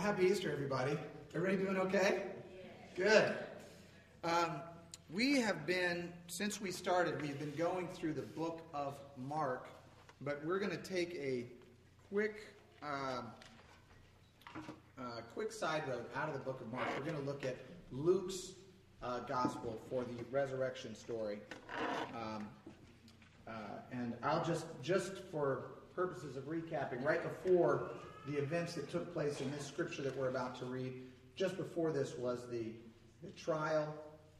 Well, happy Easter, everybody. Everybody doing okay? Good. Um, we have been, since we started, we've been going through the book of Mark, but we're going to take a quick, uh, uh, quick side road out of the book of Mark. We're going to look at Luke's uh, gospel for the resurrection story. Um, uh, and I'll just, just for purposes of recapping, right before the events that took place in this scripture that we're about to read. Just before this was the, the trial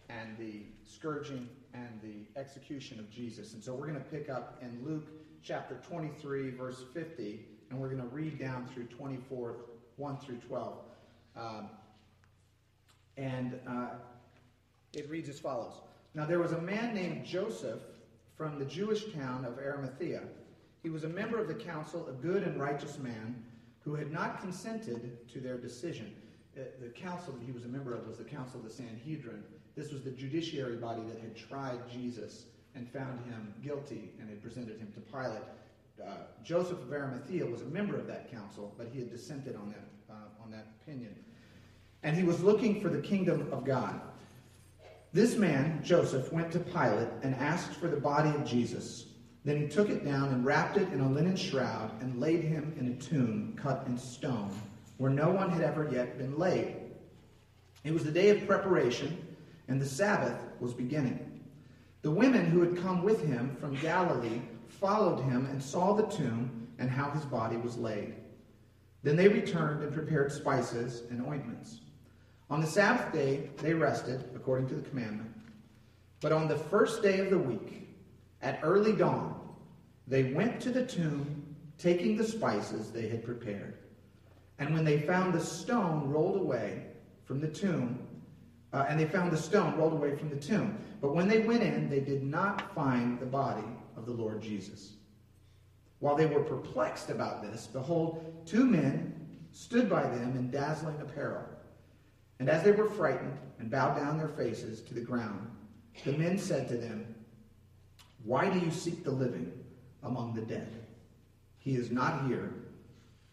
and the scourging and the execution of Jesus. And so we're going to pick up in Luke chapter 23, verse 50, and we're going to read down through 24, 1 through 12. Um, and uh, it reads as follows Now there was a man named Joseph from the Jewish town of Arimathea. He was a member of the council, a good and righteous man who had not consented to their decision. Uh, the council that he was a member of was the Council of the Sanhedrin. This was the judiciary body that had tried Jesus and found him guilty and had presented him to Pilate. Uh, Joseph of Arimathea was a member of that council, but he had dissented on that, uh, on that opinion. And he was looking for the kingdom of God. This man, Joseph, went to Pilate and asked for the body of Jesus. Then he took it down and wrapped it in a linen shroud and laid him in a tomb cut in stone, where no one had ever yet been laid. It was the day of preparation, and the Sabbath was beginning. The women who had come with him from Galilee followed him and saw the tomb and how his body was laid. Then they returned and prepared spices and ointments. On the Sabbath day, they rested, according to the commandment. But on the first day of the week, at early dawn, they went to the tomb, taking the spices they had prepared. And when they found the stone rolled away from the tomb, uh, and they found the stone rolled away from the tomb. But when they went in, they did not find the body of the Lord Jesus. While they were perplexed about this, behold, two men stood by them in dazzling apparel. And as they were frightened and bowed down their faces to the ground, the men said to them, why do you seek the living among the dead? He is not here,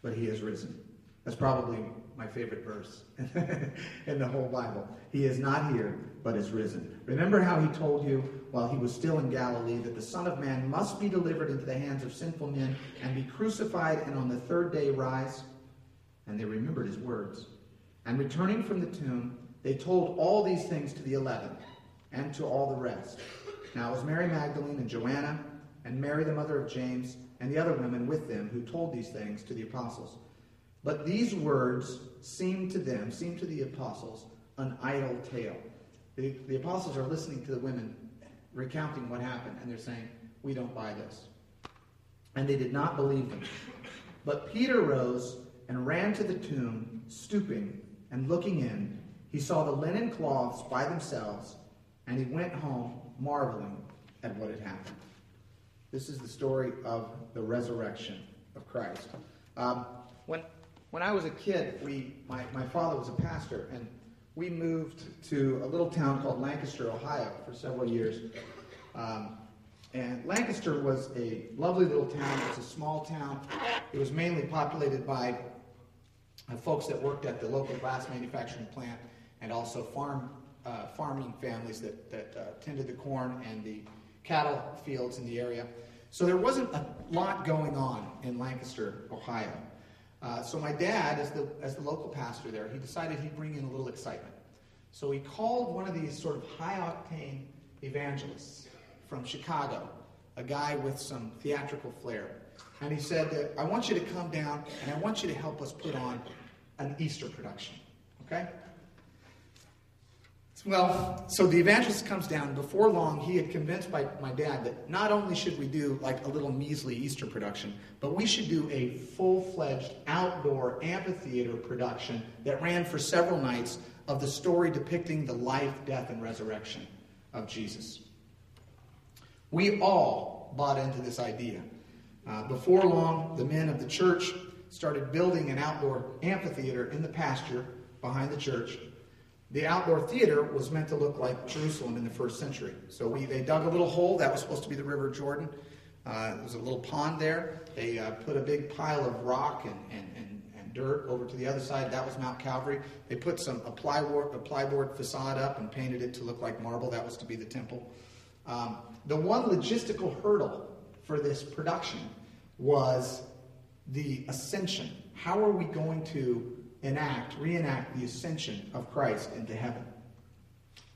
but he has risen. That's probably my favorite verse in the whole Bible. He is not here, but is risen. Remember how he told you while he was still in Galilee that the Son of Man must be delivered into the hands of sinful men and be crucified and on the third day rise? And they remembered his words. And returning from the tomb, they told all these things to the eleven and to all the rest. Now it was Mary Magdalene and Joanna and Mary, the mother of James, and the other women with them who told these things to the apostles. But these words seemed to them, seemed to the apostles, an idle tale. The, the apostles are listening to the women recounting what happened, and they're saying, We don't buy this. And they did not believe them. But Peter rose and ran to the tomb, stooping and looking in. He saw the linen cloths by themselves, and he went home marveling at what had happened. This is the story of the resurrection of Christ. Um, when, when I was a kid, we, my, my father was a pastor, and we moved to a little town called Lancaster, Ohio, for several years. Um, and Lancaster was a lovely little town. It's a small town. It was mainly populated by uh, folks that worked at the local glass manufacturing plant and also farm uh, farming families that, that uh, tended the corn and the cattle fields in the area. So there wasn't a lot going on in Lancaster, Ohio. Uh, so my dad, as the, as the local pastor there, he decided he'd bring in a little excitement. So he called one of these sort of high-octane evangelists from Chicago, a guy with some theatrical flair. And he said, I want you to come down and I want you to help us put on an Easter production. Okay? Well, so the evangelist comes down. Before long, he had convinced my, my dad that not only should we do like a little measly Easter production, but we should do a full fledged outdoor amphitheater production that ran for several nights of the story depicting the life, death, and resurrection of Jesus. We all bought into this idea. Uh, before long, the men of the church started building an outdoor amphitheater in the pasture behind the church the outdoor theater was meant to look like Jerusalem in the first century. So we, they dug a little hole. That was supposed to be the River Jordan. Uh, there was a little pond there. They uh, put a big pile of rock and, and, and, and dirt over to the other side. That was Mount Calvary. They put some a plywood, a plyboard facade up and painted it to look like marble. That was to be the temple. Um, the one logistical hurdle for this production was the ascension. How are we going to enact, reenact the ascension of Christ into heaven?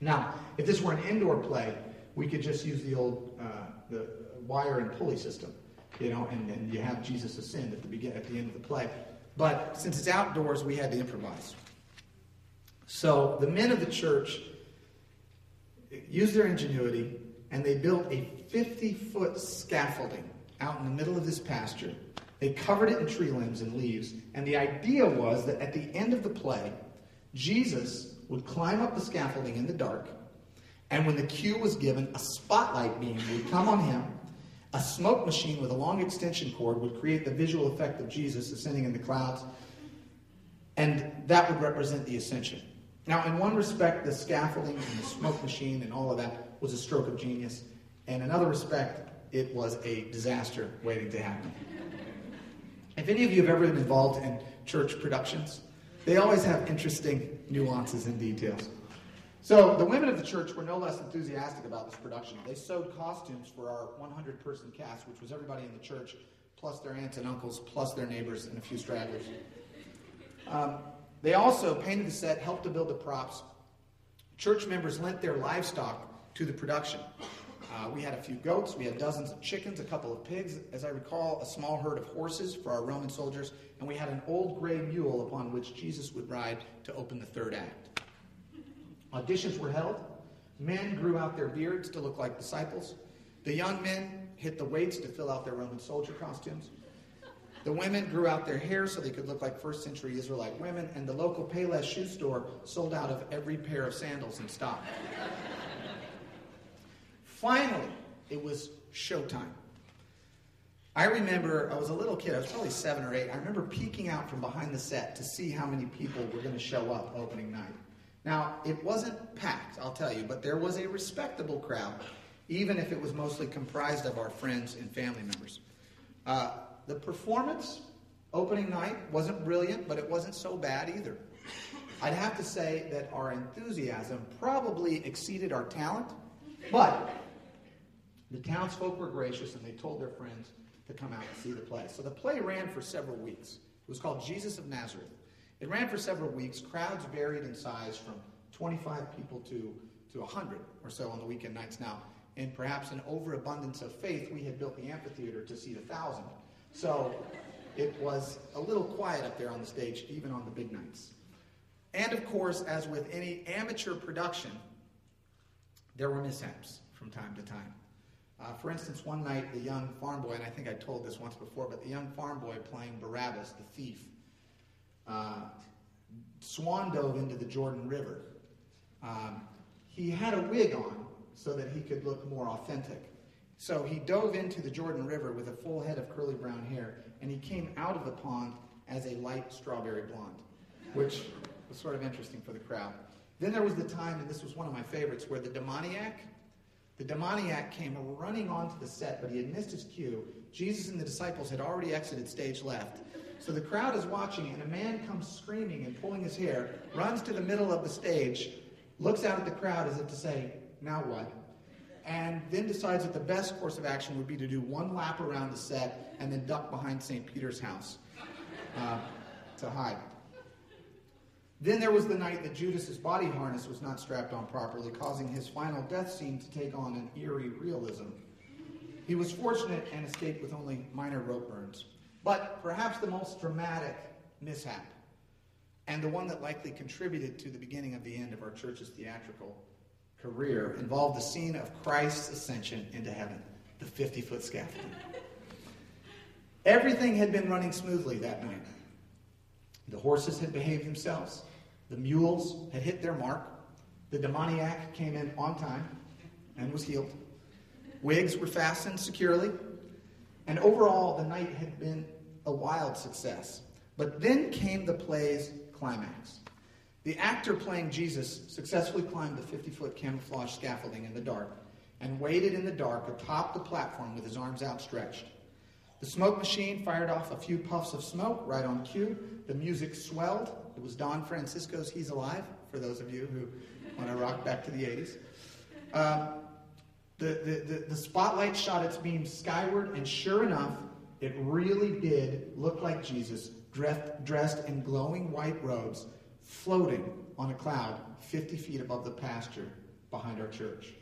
Now, if this were an indoor play, we could just use the old uh, the wire and pulley system, you know, and, and you have Jesus ascend at the begin at the end of the play. But since it's outdoors, we had to improvise. So the men of the church used their ingenuity and they built a 50 foot scaffolding out in the middle of this pasture. They covered it in tree limbs and leaves. And the idea was that at the end of the play, Jesus would climb up the scaffolding in the dark. And when the cue was given, a spotlight beam would come on him. A smoke machine with a long extension cord would create the visual effect of Jesus ascending in the clouds. And that would represent the ascension. Now, in one respect, the scaffolding and the smoke machine and all of that was a stroke of genius. And in another respect, it was a disaster waiting to happen. If any of you have ever been involved in church productions, they always have interesting nuances and details. So the women of the church were no less enthusiastic about this production. They sewed costumes for our 100 person cast, which was everybody in the church, plus their aunts and uncles, plus their neighbors, and a few stragglers. Um, they also painted the set, helped to build the props. Church members lent their livestock to the production. Uh, we had a few goats, we had dozens of chickens, a couple of pigs, as I recall, a small herd of horses for our Roman soldiers, and we had an old gray mule upon which Jesus would ride to open the third act. Auditions were held. Men grew out their beards to look like disciples. The young men hit the weights to fill out their Roman soldier costumes. The women grew out their hair so they could look like first century Israelite women, and the local Payless shoe store sold out of every pair of sandals in stock. Finally, it was showtime. I remember I was a little kid, I was probably seven or eight. I remember peeking out from behind the set to see how many people were going to show up opening night. Now, it wasn't packed, I'll tell you, but there was a respectable crowd, even if it was mostly comprised of our friends and family members. Uh, the performance opening night wasn't brilliant, but it wasn't so bad either. I'd have to say that our enthusiasm probably exceeded our talent, but the townsfolk were gracious and they told their friends to come out and see the play. So the play ran for several weeks. It was called Jesus of Nazareth. It ran for several weeks. Crowds varied in size from 25 people to, to 100 or so on the weekend nights. Now, in perhaps an overabundance of faith, we had built the amphitheater to seat 1,000. So it was a little quiet up there on the stage, even on the big nights. And of course, as with any amateur production, there were mishaps from time to time. Uh, for instance, one night the young farm boy, and I think I told this once before, but the young farm boy playing Barabbas, the thief, uh, swan dove into the Jordan River. Um, he had a wig on so that he could look more authentic. So he dove into the Jordan River with a full head of curly brown hair, and he came out of the pond as a light strawberry blonde, which was sort of interesting for the crowd. Then there was the time, and this was one of my favorites, where the demoniac the demoniac came running onto the set, but he had missed his cue. Jesus and the disciples had already exited stage left. So the crowd is watching, and a man comes screaming and pulling his hair, runs to the middle of the stage, looks out at the crowd as if to say, Now what? And then decides that the best course of action would be to do one lap around the set and then duck behind St. Peter's house uh, to hide. Then there was the night that Judas's body harness was not strapped on properly, causing his final death scene to take on an eerie realism. He was fortunate and escaped with only minor rope burns. But perhaps the most dramatic mishap, and the one that likely contributed to the beginning of the end of our church's theatrical career, involved the scene of Christ's ascension into heaven, the 50 foot scaffolding. Everything had been running smoothly that night. The horses had behaved themselves. The mules had hit their mark. The demoniac came in on time and was healed. Wigs were fastened securely. And overall, the night had been a wild success. But then came the play's climax. The actor playing Jesus successfully climbed the 50 foot camouflage scaffolding in the dark and waited in the dark atop the platform with his arms outstretched. The smoke machine fired off a few puffs of smoke right on cue. The music swelled. It was Don Francisco's He's Alive, for those of you who want to rock back to the 80s. Um, the, the, the, the spotlight shot its beam skyward, and sure enough, it really did look like Jesus, dressed, dressed in glowing white robes, floating on a cloud 50 feet above the pasture behind our church.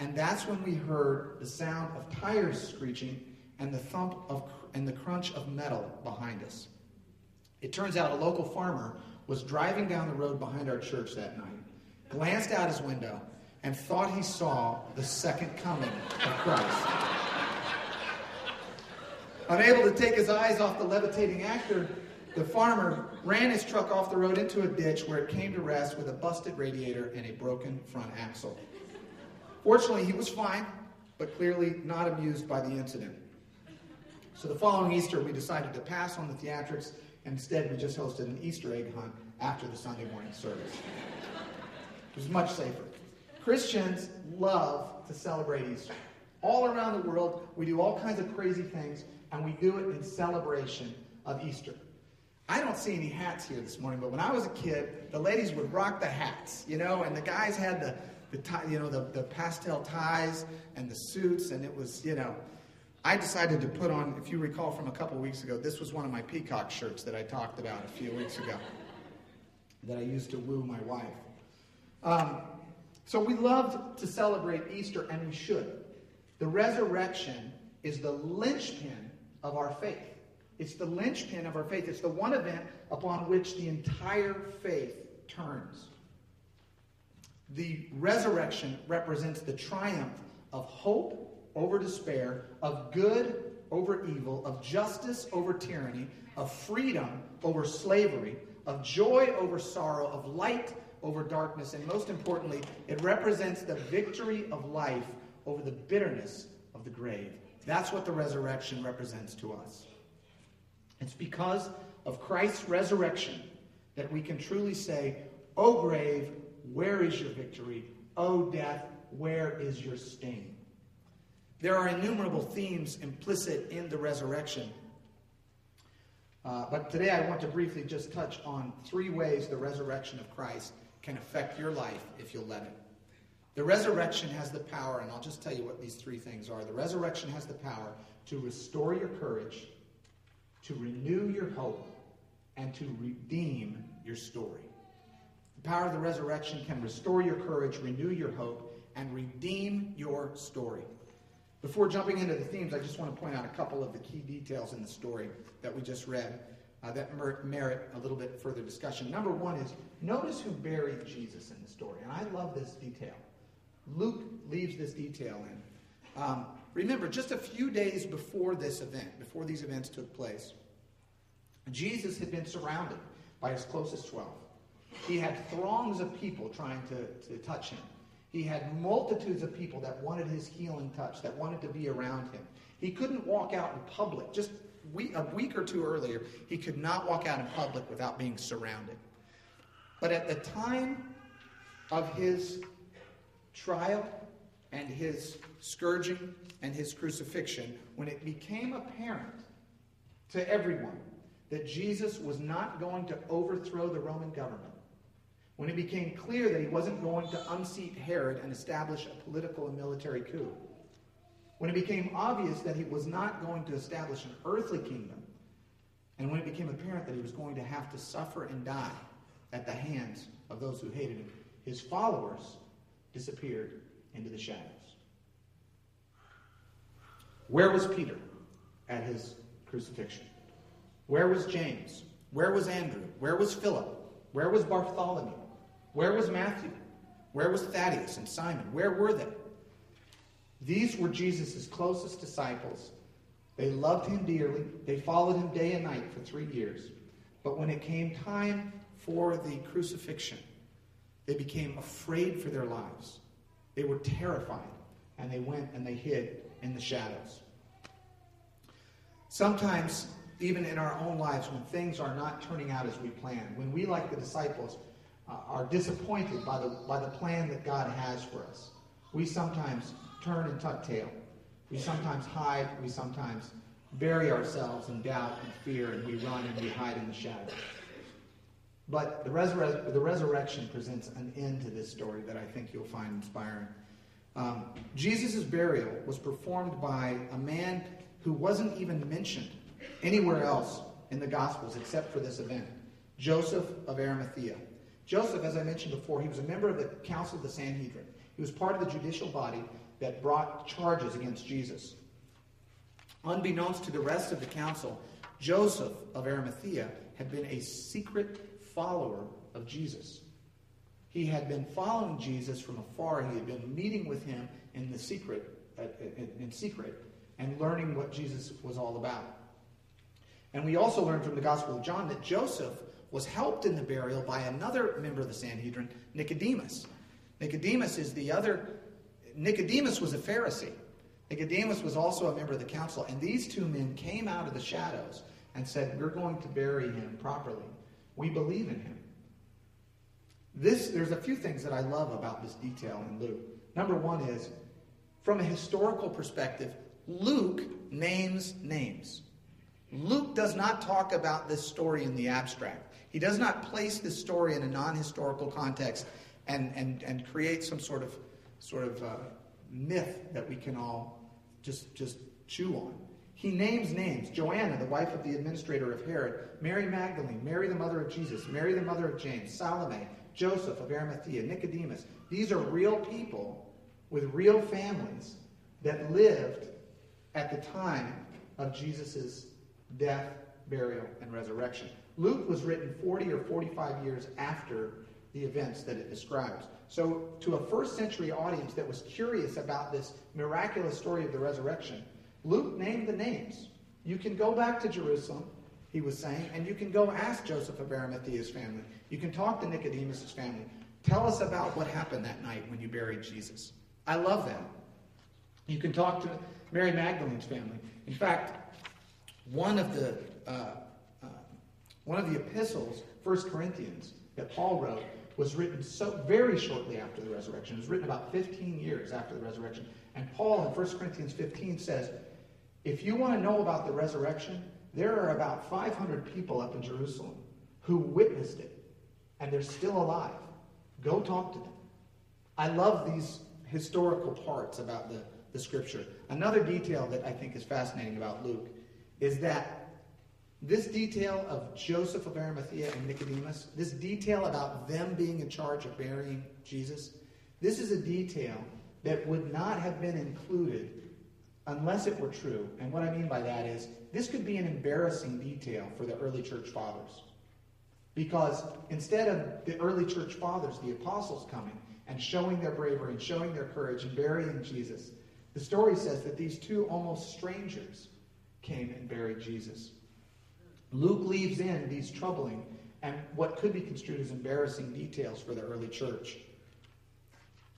And that's when we heard the sound of tires screeching and the thump of and the crunch of metal behind us. It turns out a local farmer was driving down the road behind our church that night, glanced out his window, and thought he saw the second coming of Christ. Unable to take his eyes off the levitating actor, the farmer ran his truck off the road into a ditch where it came to rest with a busted radiator and a broken front axle. Fortunately, he was fine, but clearly not amused by the incident. So the following Easter, we decided to pass on the theatrics, instead we just hosted an Easter egg hunt after the Sunday morning service. It was much safer. Christians love to celebrate Easter. All around the world, we do all kinds of crazy things, and we do it in celebration of Easter. I don't see any hats here this morning, but when I was a kid, the ladies would rock the hats, you know, and the guys had the, the tie, you know, the, the pastel ties and the suits, and it was, you know, I decided to put on, if you recall from a couple weeks ago, this was one of my peacock shirts that I talked about a few weeks ago that I used to woo my wife. Um, so we love to celebrate Easter, and we should. The resurrection is the linchpin of our faith. It's the linchpin of our faith. It's the one event upon which the entire faith turns. The resurrection represents the triumph of hope over despair, of good over evil, of justice over tyranny, of freedom over slavery, of joy over sorrow, of light over darkness, and most importantly, it represents the victory of life over the bitterness of the grave. That's what the resurrection represents to us. It's because of Christ's resurrection that we can truly say, O grave, where is your victory? O death, where is your sting? There are innumerable themes implicit in the resurrection. Uh, but today I want to briefly just touch on three ways the resurrection of Christ can affect your life if you'll let it. The resurrection has the power, and I'll just tell you what these three things are. The resurrection has the power to restore your courage, to renew your hope, and to redeem your story. The power of the resurrection can restore your courage, renew your hope, and redeem your story. Before jumping into the themes, I just want to point out a couple of the key details in the story that we just read uh, that merit a little bit further discussion. Number one is notice who buried Jesus in the story. And I love this detail. Luke leaves this detail in. Um, remember, just a few days before this event, before these events took place, Jesus had been surrounded by his closest 12. He had throngs of people trying to, to touch him. He had multitudes of people that wanted his healing touch, that wanted to be around him. He couldn't walk out in public. Just a week or two earlier, he could not walk out in public without being surrounded. But at the time of his trial and his scourging and his crucifixion, when it became apparent to everyone that Jesus was not going to overthrow the Roman government, when it became clear that he wasn't going to unseat Herod and establish a political and military coup, when it became obvious that he was not going to establish an earthly kingdom, and when it became apparent that he was going to have to suffer and die at the hands of those who hated him, his followers disappeared into the shadows. Where was Peter at his crucifixion? Where was James? Where was Andrew? Where was Philip? Where was Bartholomew? Where was Matthew? Where was Thaddeus and Simon? Where were they? These were Jesus' closest disciples. They loved him dearly. They followed him day and night for three years. But when it came time for the crucifixion, they became afraid for their lives. They were terrified, and they went and they hid in the shadows. Sometimes, even in our own lives, when things are not turning out as we plan, when we, like the disciples, uh, are disappointed by the, by the plan that God has for us. We sometimes turn and tuck tail. We sometimes hide. We sometimes bury ourselves in doubt and fear, and we run and we hide in the shadows. But the, resur- the resurrection presents an end to this story that I think you'll find inspiring. Um, Jesus' burial was performed by a man who wasn't even mentioned anywhere else in the Gospels except for this event Joseph of Arimathea. Joseph, as I mentioned before, he was a member of the Council of the Sanhedrin. He was part of the judicial body that brought charges against Jesus. Unbeknownst to the rest of the council, Joseph of Arimathea had been a secret follower of Jesus. He had been following Jesus from afar. He had been meeting with him in the secret, uh, in secret, and learning what Jesus was all about. And we also learn from the Gospel of John that Joseph was helped in the burial by another member of the Sanhedrin, Nicodemus. Nicodemus is the other. Nicodemus was a Pharisee. Nicodemus was also a member of the council, and these two men came out of the shadows and said, We're going to bury him properly. We believe in him. This, there's a few things that I love about this detail in Luke. Number one is, from a historical perspective, Luke names names. Luke does not talk about this story in the abstract. He does not place this story in a non historical context and, and, and create some sort of, sort of uh, myth that we can all just, just chew on. He names names. Joanna, the wife of the administrator of Herod, Mary Magdalene, Mary the mother of Jesus, Mary the mother of James, Salome, Joseph of Arimathea, Nicodemus. These are real people with real families that lived at the time of Jesus' death, burial, and resurrection. Luke was written 40 or 45 years after the events that it describes. So, to a first century audience that was curious about this miraculous story of the resurrection, Luke named the names. You can go back to Jerusalem, he was saying, and you can go ask Joseph of Arimathea's family. You can talk to Nicodemus' family. Tell us about what happened that night when you buried Jesus. I love that. You can talk to Mary Magdalene's family. In fact, one of the uh, uh, one of the epistles, 1 Corinthians, that Paul wrote, was written so very shortly after the resurrection. It was written about 15 years after the resurrection. And Paul in 1 Corinthians 15 says, if you want to know about the resurrection, there are about 500 people up in Jerusalem who witnessed it, and they're still alive. Go talk to them. I love these historical parts about the, the scripture. Another detail that I think is fascinating about Luke is that this detail of Joseph of Arimathea and Nicodemus, this detail about them being in charge of burying Jesus, this is a detail that would not have been included unless it were true. And what I mean by that is this could be an embarrassing detail for the early church fathers. Because instead of the early church fathers, the apostles coming and showing their bravery and showing their courage and burying Jesus, the story says that these two almost strangers came and buried Jesus. Luke leaves in these troubling and what could be construed as embarrassing details for the early church.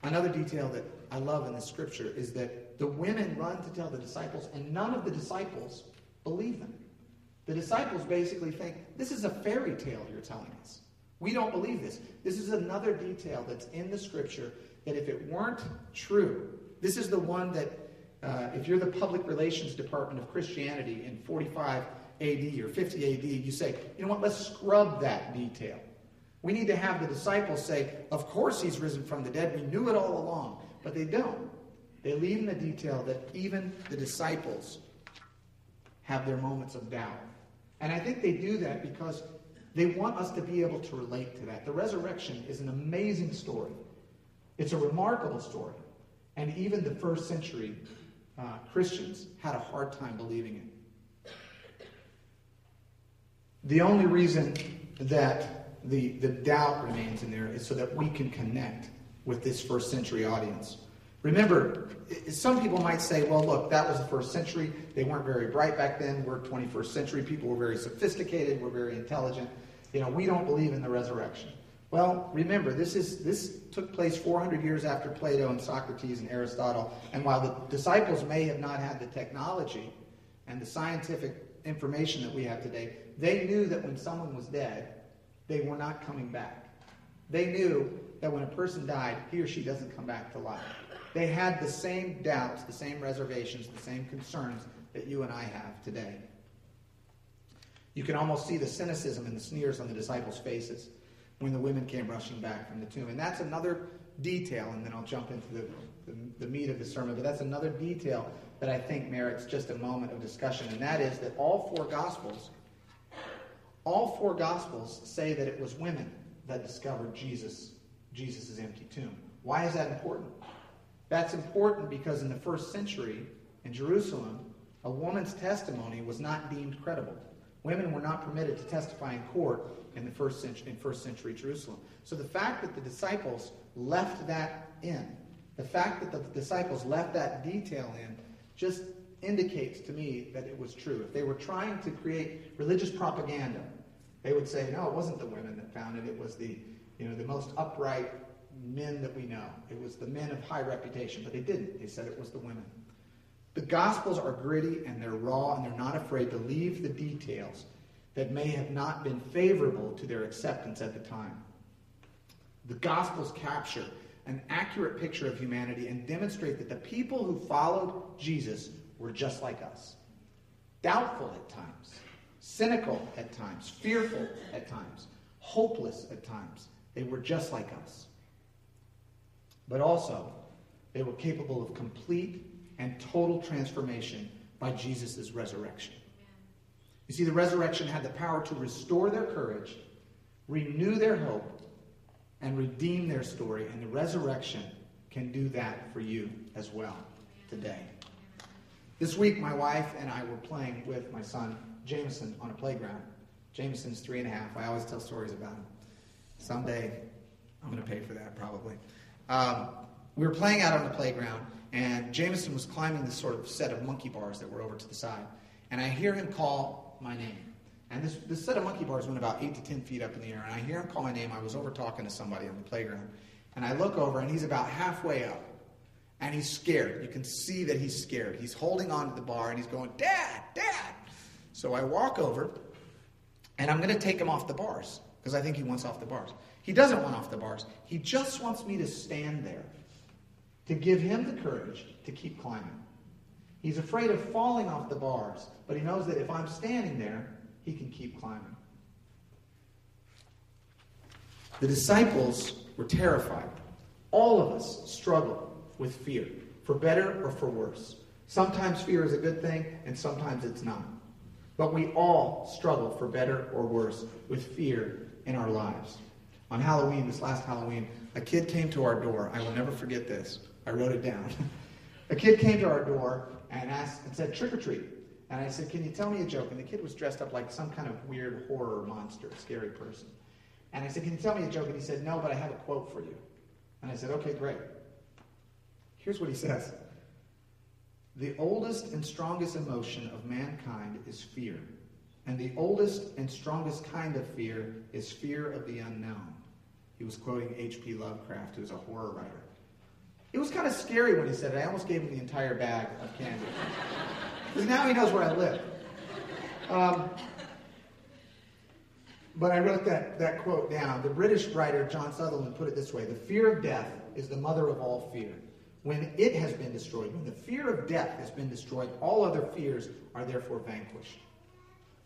Another detail that I love in the scripture is that the women run to tell the disciples, and none of the disciples believe them. The disciples basically think, This is a fairy tale you're telling us. We don't believe this. This is another detail that's in the scripture that if it weren't true, this is the one that, uh, if you're the public relations department of Christianity in 45 AD or 50 AD, you say, you know what, let's scrub that detail. We need to have the disciples say, Of course he's risen from the dead. We knew it all along. But they don't. They leave in the detail that even the disciples have their moments of doubt. And I think they do that because they want us to be able to relate to that. The resurrection is an amazing story, it's a remarkable story. And even the first century uh, Christians had a hard time believing it. The only reason that the, the doubt remains in there is so that we can connect with this first century audience. Remember, some people might say, well, look, that was the first century. They weren't very bright back then. We're 21st century. People were very sophisticated. We're very intelligent. You know, we don't believe in the resurrection. Well, remember, this, is, this took place 400 years after Plato and Socrates and Aristotle. And while the disciples may have not had the technology and the scientific information that we have today, they knew that when someone was dead, they were not coming back. They knew that when a person died, he or she doesn't come back to life. They had the same doubts, the same reservations, the same concerns that you and I have today. You can almost see the cynicism and the sneers on the disciples' faces when the women came rushing back from the tomb. And that's another detail, and then I'll jump into the, the, the, meat of the sermon, but that's another detail that I think merits just a moment of discussion, and that is that all four Gospels, all four Gospels say that it was women that discovered Jesus, Jesus' empty tomb. Why is that important? That's important because in the first century in Jerusalem, a woman's testimony was not deemed credible. Women were not permitted to testify in court in the first century, in first century Jerusalem. So the fact that the disciples left that in, the fact that the disciples left that detail in, just indicates to me that it was true. If they were trying to create religious propaganda, they would say, no, it wasn't the women that found it. It was the, you know, the most upright men that we know. It was the men of high reputation. But they didn't. They said it was the women. The Gospels are gritty and they're raw and they're not afraid to leave the details that may have not been favorable to their acceptance at the time. The Gospels capture an accurate picture of humanity and demonstrate that the people who followed Jesus were just like us. Doubtful at times, cynical at times, fearful at times, hopeless at times. They were just like us. But also, they were capable of complete and total transformation by Jesus' resurrection. You see, the resurrection had the power to restore their courage, renew their hope, and redeem their story. And the resurrection can do that for you as well today. This week, my wife and I were playing with my son, Jameson, on a playground. Jameson's three and a half. I always tell stories about him. Someday, I'm going to pay for that probably. Um, we were playing out on the playground, and Jameson was climbing this sort of set of monkey bars that were over to the side. And I hear him call my name. And this, this set of monkey bars went about eight to ten feet up in the air. And I hear him call my name. I was over talking to somebody on the playground. And I look over, and he's about halfway up. And he's scared. You can see that he's scared. He's holding on to the bar, and he's going, Dad, Dad. So I walk over, and I'm going to take him off the bars because I think he wants off the bars. He doesn't want off the bars. He just wants me to stand there to give him the courage to keep climbing. He's afraid of falling off the bars, but he knows that if I'm standing there, he can keep climbing. The disciples were terrified. All of us struggle with fear, for better or for worse. Sometimes fear is a good thing, and sometimes it's not. But we all struggle for better or worse with fear in our lives. On Halloween, this last Halloween, a kid came to our door. I will never forget this. I wrote it down. a kid came to our door and asked and said, trick or treat. And I said, Can you tell me a joke? And the kid was dressed up like some kind of weird horror monster, scary person. And I said, Can you tell me a joke? And he said, No, but I have a quote for you. And I said, Okay, great. Here's what he says The oldest and strongest emotion of mankind is fear. And the oldest and strongest kind of fear is fear of the unknown. He was quoting H.P. Lovecraft, who's a horror writer. It was kind of scary when he said it. I almost gave him the entire bag of candy. Because now he knows where I live. Um, but I wrote that, that quote down. The British writer John Sutherland put it this way The fear of death is the mother of all fear. When it has been destroyed, when the fear of death has been destroyed, all other fears are therefore vanquished.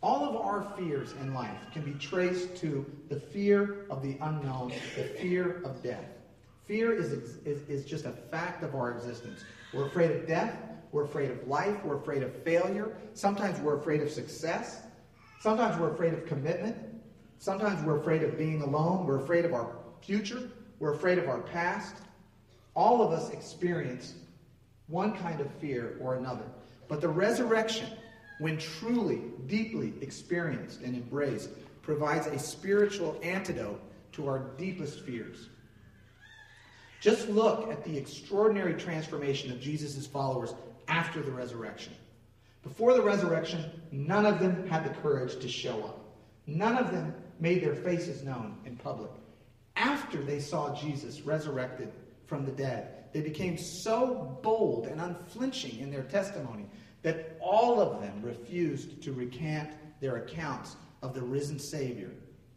All of our fears in life can be traced to the fear of the unknown, the fear of death. Fear is, is, is just a fact of our existence. We're afraid of death. We're afraid of life. We're afraid of failure. Sometimes we're afraid of success. Sometimes we're afraid of commitment. Sometimes we're afraid of being alone. We're afraid of our future. We're afraid of our past. All of us experience one kind of fear or another. But the resurrection, when truly, deeply experienced and embraced, provides a spiritual antidote to our deepest fears. Just look at the extraordinary transformation of Jesus' followers after the resurrection. Before the resurrection, none of them had the courage to show up. None of them made their faces known in public. After they saw Jesus resurrected from the dead, they became so bold and unflinching in their testimony that all of them refused to recant their accounts of the risen Savior,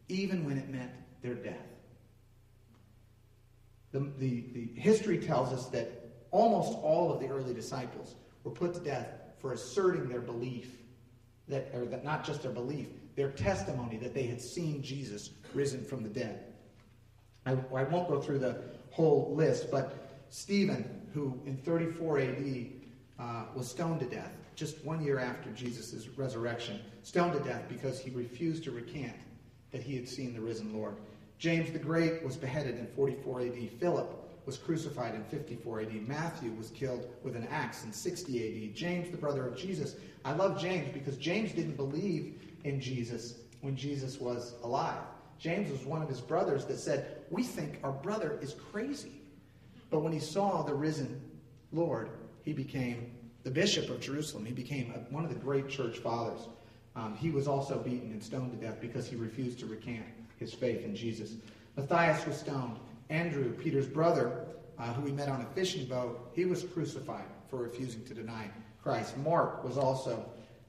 even when it meant their death. The, the, the history tells us that almost all of the early disciples were put to death for asserting their belief, that, or that not just their belief, their testimony that they had seen Jesus risen from the dead. I, I won't go through the whole list, but Stephen, who in 34 AD uh, was stoned to death, just one year after Jesus' resurrection, stoned to death because he refused to recant that he had seen the risen Lord. James the Great was beheaded in 44 AD. Philip was crucified in 54 AD. Matthew was killed with an axe in 60 AD. James, the brother of Jesus. I love James because James didn't believe in Jesus when Jesus was alive. James was one of his brothers that said, We think our brother is crazy. But when he saw the risen Lord, he became the bishop of Jerusalem. He became one of the great church fathers. Um, he was also beaten and stoned to death because he refused to recant his faith in Jesus. Matthias was stoned. Andrew, Peter's brother, uh, who we met on a fishing boat, he was crucified for refusing to deny Christ. Mark was also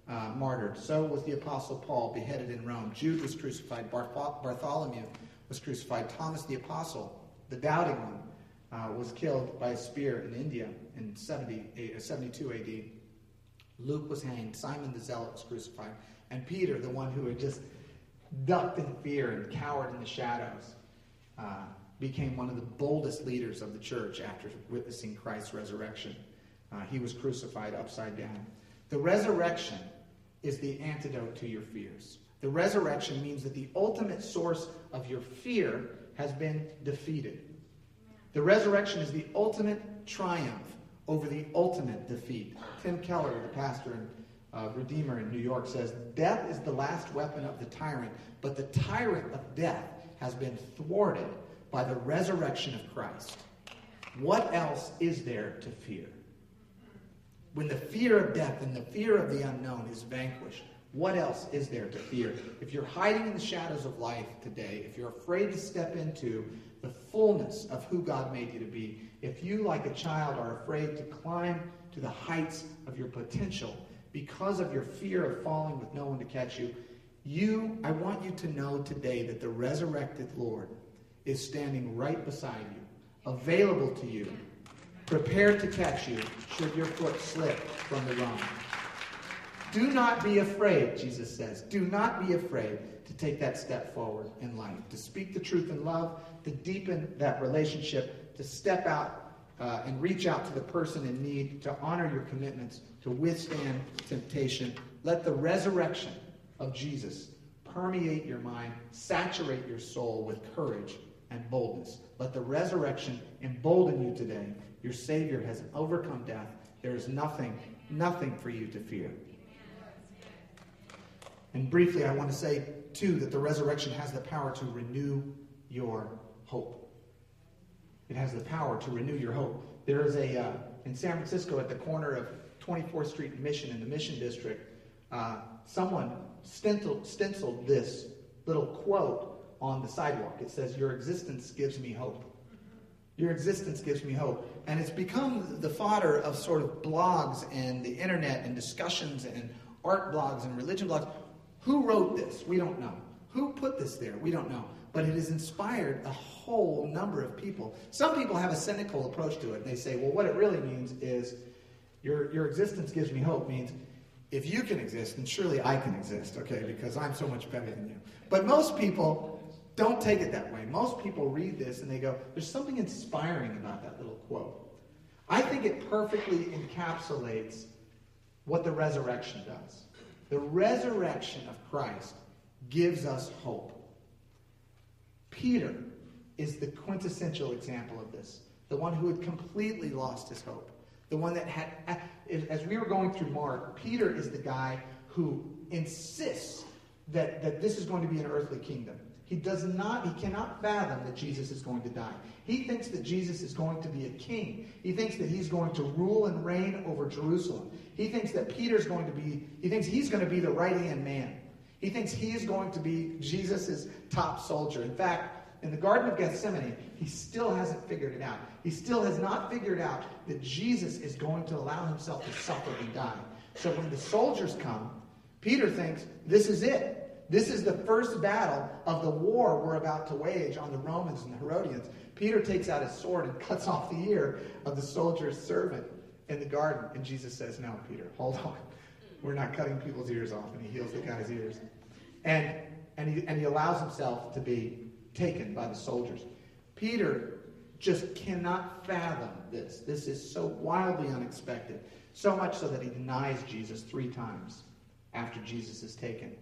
uh, martyred. So was the Apostle Paul, beheaded in Rome. Jude was crucified. Bartholomew was crucified. Thomas the Apostle, the doubting one, uh, was killed by a spear in India in 70, uh, 72 AD. Luke was hanged. Simon the Zealot was crucified. And Peter, the one who had just ducked in fear and cowered in the shadows, uh, became one of the boldest leaders of the church after witnessing Christ's resurrection. Uh, he was crucified upside down. The resurrection is the antidote to your fears. The resurrection means that the ultimate source of your fear has been defeated. The resurrection is the ultimate triumph over the ultimate defeat. Tim Keller, the pastor and uh, Redeemer in New York, says Death is the last weapon of the tyrant, but the tyrant of death has been thwarted by the resurrection of Christ. What else is there to fear? When the fear of death and the fear of the unknown is vanquished, what else is there to fear? If you're hiding in the shadows of life today, if you're afraid to step into the fullness of who God made you to be, if you, like a child, are afraid to climb to the heights of your potential because of your fear of falling with no one to catch you, you, I want you to know today that the resurrected Lord is standing right beside you, available to you, prepared to catch you should your foot slip from the rung. Do not be afraid, Jesus says. Do not be afraid to take that step forward in life, to speak the truth in love, to deepen that relationship, to step out uh, and reach out to the person in need, to honor your commitments, to withstand temptation. Let the resurrection of Jesus permeate your mind, saturate your soul with courage and boldness. Let the resurrection embolden you today. Your Savior has overcome death. There is nothing, nothing for you to fear. And briefly, I want to say, too, that the resurrection has the power to renew your hope. It has the power to renew your hope. There is a, uh, in San Francisco, at the corner of 24th Street Mission in the Mission District, uh, someone stenciled, stenciled this little quote on the sidewalk. It says, Your existence gives me hope. Your existence gives me hope. And it's become the fodder of sort of blogs and the internet and discussions and art blogs and religion blogs. Who wrote this? We don't know. Who put this there? We don't know. But it has inspired a whole number of people. Some people have a cynical approach to it. And they say, well, what it really means is your, your existence gives me hope means if you can exist, then surely I can exist, okay, because I'm so much better than you. But most people don't take it that way. Most people read this and they go, there's something inspiring about that little quote. I think it perfectly encapsulates what the resurrection does. The resurrection of Christ gives us hope. Peter is the quintessential example of this, the one who had completely lost his hope, the one that had, as we were going through Mark, Peter is the guy who insists that, that this is going to be an earthly kingdom. He does not, he cannot fathom that Jesus is going to die. He thinks that Jesus is going to be a king. He thinks that he's going to rule and reign over Jerusalem. He thinks that Peter's going to be, he thinks he's going to be the right hand man. He thinks he is going to be Jesus' top soldier. In fact, in the Garden of Gethsemane, he still hasn't figured it out. He still has not figured out that Jesus is going to allow himself to suffer and die. So when the soldiers come, Peter thinks this is it. This is the first battle of the war we're about to wage on the Romans and the Herodians. Peter takes out his sword and cuts off the ear of the soldier's servant. in the garden. And Jesus says, No, Peter, hold on. We're not cutting people's ears off. And he heals the guy's ears. And, and, he, and he allows himself to be taken by the soldiers. Peter just cannot fathom this. This is so wildly unexpected. So much so that he denies Jesus three times after Jesus is taken.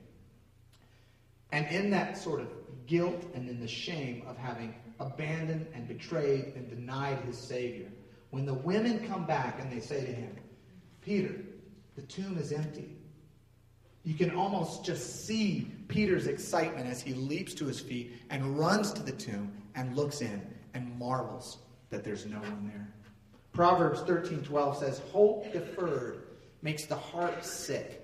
And in that sort of guilt and in the shame of having abandoned and betrayed and denied his Savior, when the women come back and they say to him, Peter, the tomb is empty. You can almost just see Peter's excitement as he leaps to his feet and runs to the tomb and looks in and marvels that there's no one there. Proverbs 13:12 says, "Hope deferred makes the heart sick,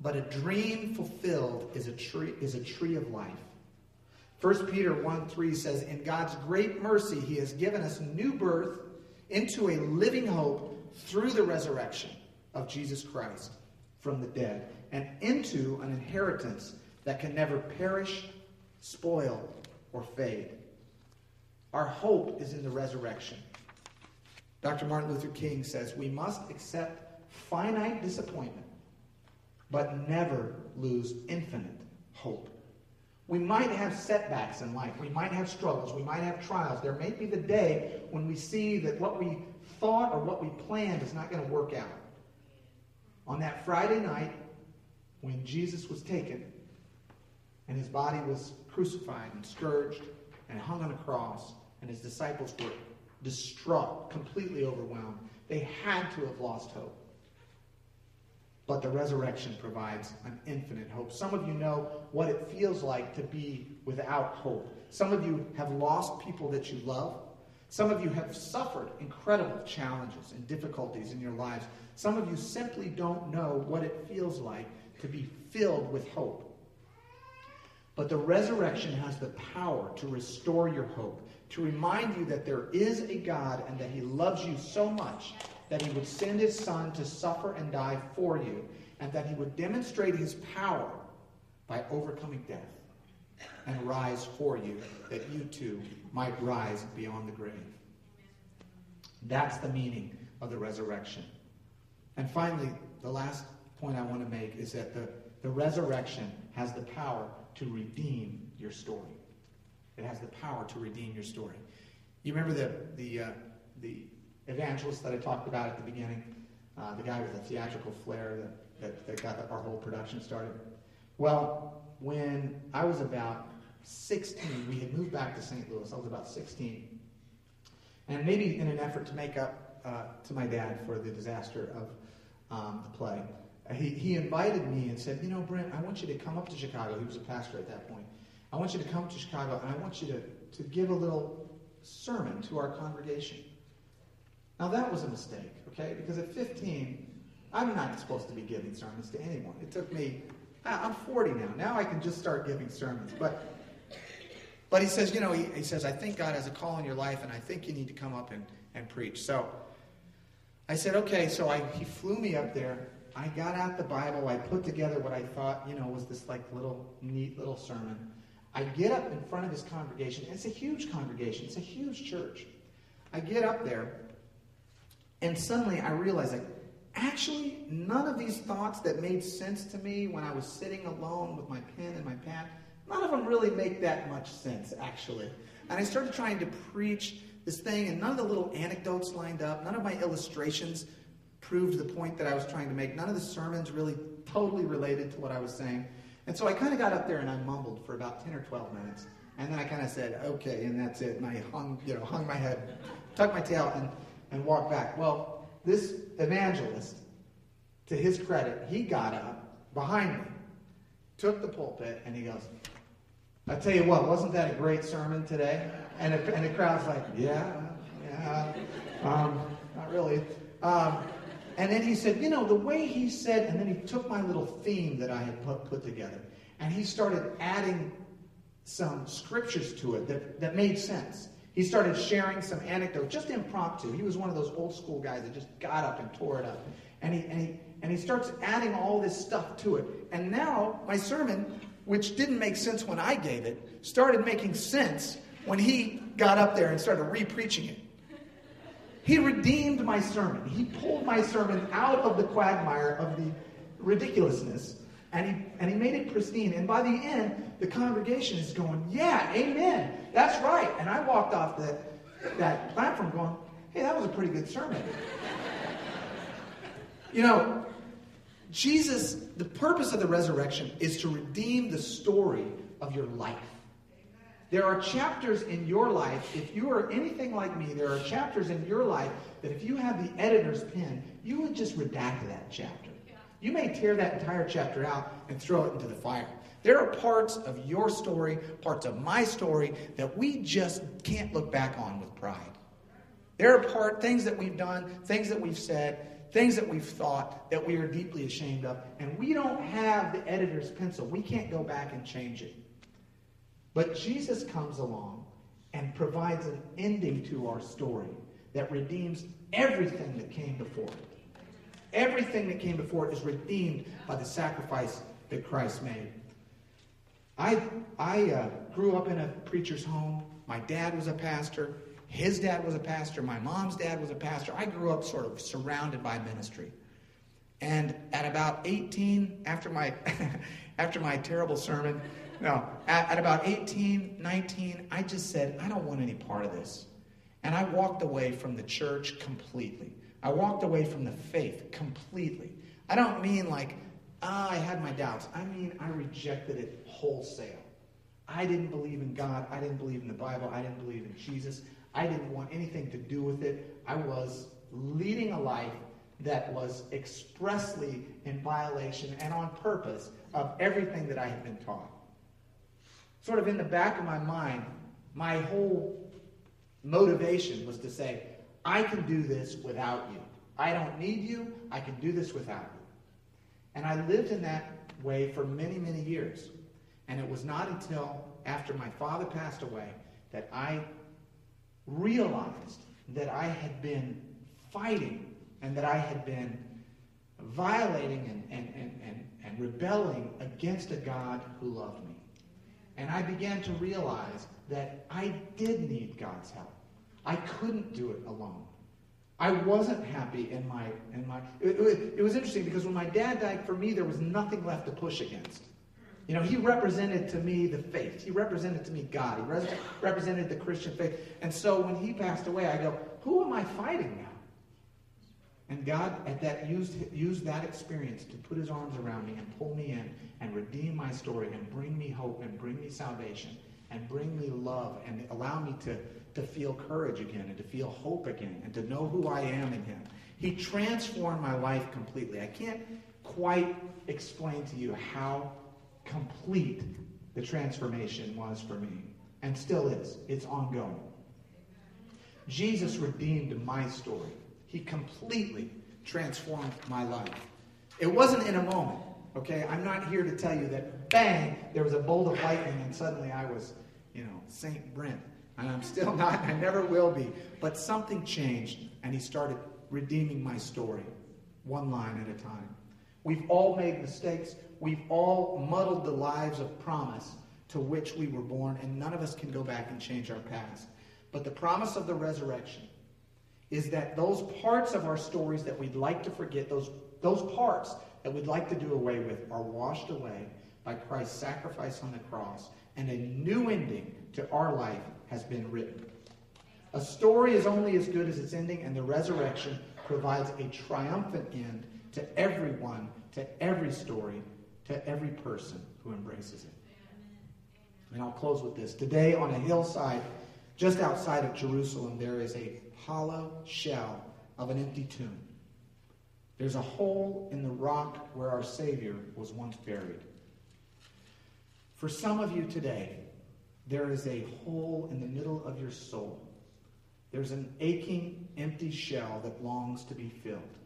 but a dream fulfilled is a tree is a tree of life." 1 Peter 1 3 says, In God's great mercy, He has given us new birth into a living hope through the resurrection of Jesus Christ from the dead, and into an inheritance that can never perish, spoil, or fade. Our hope is in the resurrection. Dr. Martin Luther King says we must accept finite disappointment, but never lose infinite hope. We might have setbacks in life. We might have struggles. We might have trials. There may be the day when we see that what we thought or what we planned is not going to work out. On that Friday night, when Jesus was taken and his body was crucified and scourged and hung on a cross, and his disciples were distraught, completely overwhelmed, they had to have lost hope. But the resurrection provides an infinite hope. Some of you know what it feels like to be without hope. Some of you have lost people that you love. Some of you have suffered incredible challenges and difficulties in your lives. Some of you simply don't know what it feels like to be filled with hope. But the resurrection has the power to restore your hope, to remind you that there is a God and that He loves you so much that he would send his son to suffer and die for you, and that he would demonstrate his power by overcoming death and rise for you, that you too might rise beyond the grave. That's the meaning of the resurrection. And finally, the last point I want to make is that the, the resurrection has the power to redeem your story. It has the power to redeem your story. You remember the, the, uh, the evangelist that I talked about at the beginning, uh, the guy with the theatrical flair that, that, that got the, our whole production started. Well, when I was about 16, we had moved back to St. Louis. I was about 16. And maybe in an effort to make up uh, to my dad for the disaster of um, the play, uh, he, he invited me and said, You know, Brent, I want you to come up to Chicago. He was a pastor at that point. I want you to come to Chicago and I want you to, to give a little sermon to our congregation. Now, that was a mistake, okay? Because at 15, I'm not supposed to be giving sermons to anyone. It took me, I'm 40 now. Now I can just start giving sermons. But, but he says, you know, he, he says, I think God has a call in your life, and I think you need to come up and, and preach. So I said, okay. So I, he flew me up there. I got out the Bible. I put together what I thought, you know, was this like little neat little sermon. I get up in front of this congregation. It's a huge congregation. It's a huge church. I get up there, and suddenly I realize, like, actually, none of these thoughts that made sense to me when I was sitting alone with my pen and my pad, none of them really make that much sense, actually. And I started trying to preach this thing, and none of the little anecdotes lined up, none of my illustrations proved the point that I was trying to make. None of the sermons really totally related to what I was saying. And so I kind of got up there and I mumbled for about 10 or 12 minutes. And then I kind of said, okay, and that's it. And I hung, you know, hung my head, tucked my tail, and and walk back. Well, this evangelist, to his credit, he got up behind me, took the pulpit, and he goes, I tell you what, wasn't that a great sermon today? And, the, and the crowd's like, yeah, yeah, um, not really. Um, and then he said, you know, the way he said, and then he took my little theme that I had put, put together, and he started adding some scriptures to it that, that made sense. He started sharing some anecdotes, just impromptu. He was one of those old school guys that just got up and tore it up. And he, and he, and he starts adding all this stuff to it. And now my sermon, which didn't make sense when I gave it, started making sense when he got up there and started re-preaching it. He redeemed my sermon. He pulled my sermon out of the quagmire of the ridiculousness and he, and he made it pristine. And by the end, the congregation is going, Yeah, amen. That's right. And I walked off the, that platform going, Hey, that was a pretty good sermon. you know, Jesus, the purpose of the resurrection is to redeem the story of your life. There are chapters in your life, if you are anything like me, there are chapters in your life that if you have the editor's pen, you would just redact that chapter. You may tear that entire chapter out and throw it into the fire. There are parts of your story, parts of my story, that we just can't look back on with pride. There are part things that we've done, things that we've said, things that we've thought that we are deeply ashamed of, and we don't have the editor's pencil. We can't go back and change it. But Jesus comes along and provides an ending to our story that redeems everything that came before it. Everything that came before it is redeemed by the sacrifice that Christ made. I, I uh, grew up in a preacher's home. My dad was a pastor. His dad was a pastor. My mom's dad was a pastor. I grew up sort of surrounded by ministry. And at about 18, after my, after my terrible sermon, no, at, at about 18, 19, I just said, I don't want any part of this. And I walked away from the church completely. I walked away from the faith completely. I don't mean like, ah, I had my doubts. I mean, I rejected it wholesale. I didn't believe in God. I didn't believe in the Bible. I didn't believe in Jesus. I didn't want anything to do with it. I was leading a life that was expressly in violation and on purpose of everything that I had been taught. Sort of in the back of my mind, my whole motivation was to say, I can do this without you. I don't need you. I can do this without you. And I lived in that way for many, many years. And it was not until after my father passed away that I realized that I had been fighting and that I had been violating and, and, and, and, and rebelling against a God who loved me. And I began to realize that I did need God's help. I couldn't do it alone. I wasn't happy in my in my. It, it, it, was interesting because when my dad died, for me there was nothing left to push against. You know, he represented to me the faith. He represented to me God. He res- represented the Christian faith. And so when he passed away, I go, who am I fighting now? And God at that used used that experience to put His arms around me and pull me in and redeem my story and bring me hope and bring me salvation and bring me love and allow me to to feel courage again and to feel hope again and to know who I am in Him. He transformed my life completely. I can't quite explain to you how complete the transformation was for me and still is. It's ongoing. Jesus redeemed my story. He completely transformed my life. It wasn't in a moment, okay? I'm not here to tell you that bang, there was a bolt of lightning and suddenly I was, you know, Saint Brent. And I'm still not, I never will be. But something changed, and he started redeeming my story, one line at a time. We've all made mistakes. We've all muddled the lives of promise to which we were born, and none of us can go back and change our past. But the promise of the resurrection is that those parts of our stories that we'd like to forget, those, those parts that we'd like to do away with, are washed away by Christ's sacrifice on the cross, and a new ending to our life has been written. A story is only as good as its ending, and the resurrection provides a triumphant end to everyone, to every story, to every person who embraces it. And I'll close with this. Today, on a hillside just outside of Jerusalem, there is a hollow shell of an empty tomb. There's a hole in the rock where our Savior was once buried. For some of you today, there is a hole in the middle of your soul. There's an aching, empty shell that longs to be filled.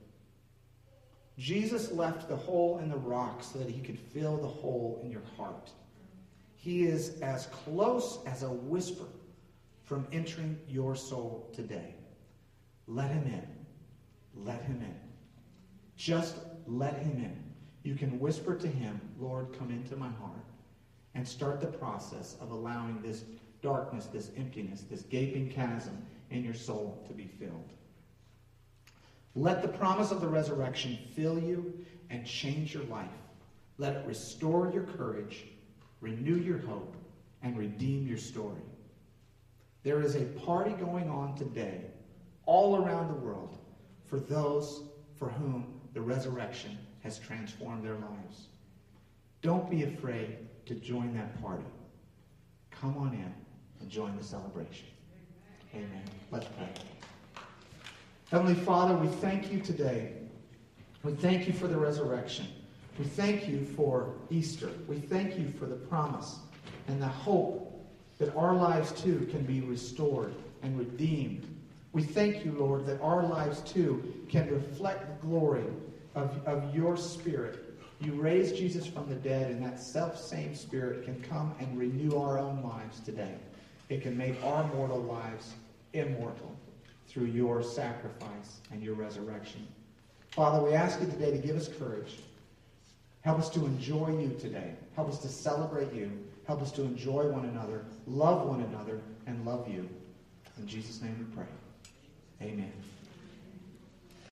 Jesus left the hole in the rock so that he could fill the hole in your heart. He is as close as a whisper from entering your soul today. Let him in. Let him in. Just let him in. You can whisper to him, Lord, come into my heart and start the process of allowing this darkness, this emptiness, this gaping chasm in your soul to be filled. Let the promise of the resurrection fill you and change your life. Let it restore your courage, renew your hope, and redeem your story. There is a party going on today all around the world for those for whom the resurrection has transformed their lives. Don't be afraid to join that party. Come on in and join the celebration. Amen. Let's pray. Heavenly Father, we thank you today. We thank you for the resurrection. We thank you for Easter. We thank you for the promise and the hope that our lives too can be restored and redeemed. We thank you, Lord, that our lives too can reflect the glory of, of your Spirit. You raised Jesus from the dead, and that self same Spirit can come and renew our own lives today. It can make our mortal lives immortal through your sacrifice and your resurrection. Father, we ask you today to give us courage. Help us to enjoy you today. Help us to celebrate you. Help us to enjoy one another, love one another, and love you. In Jesus' name we pray. Amen.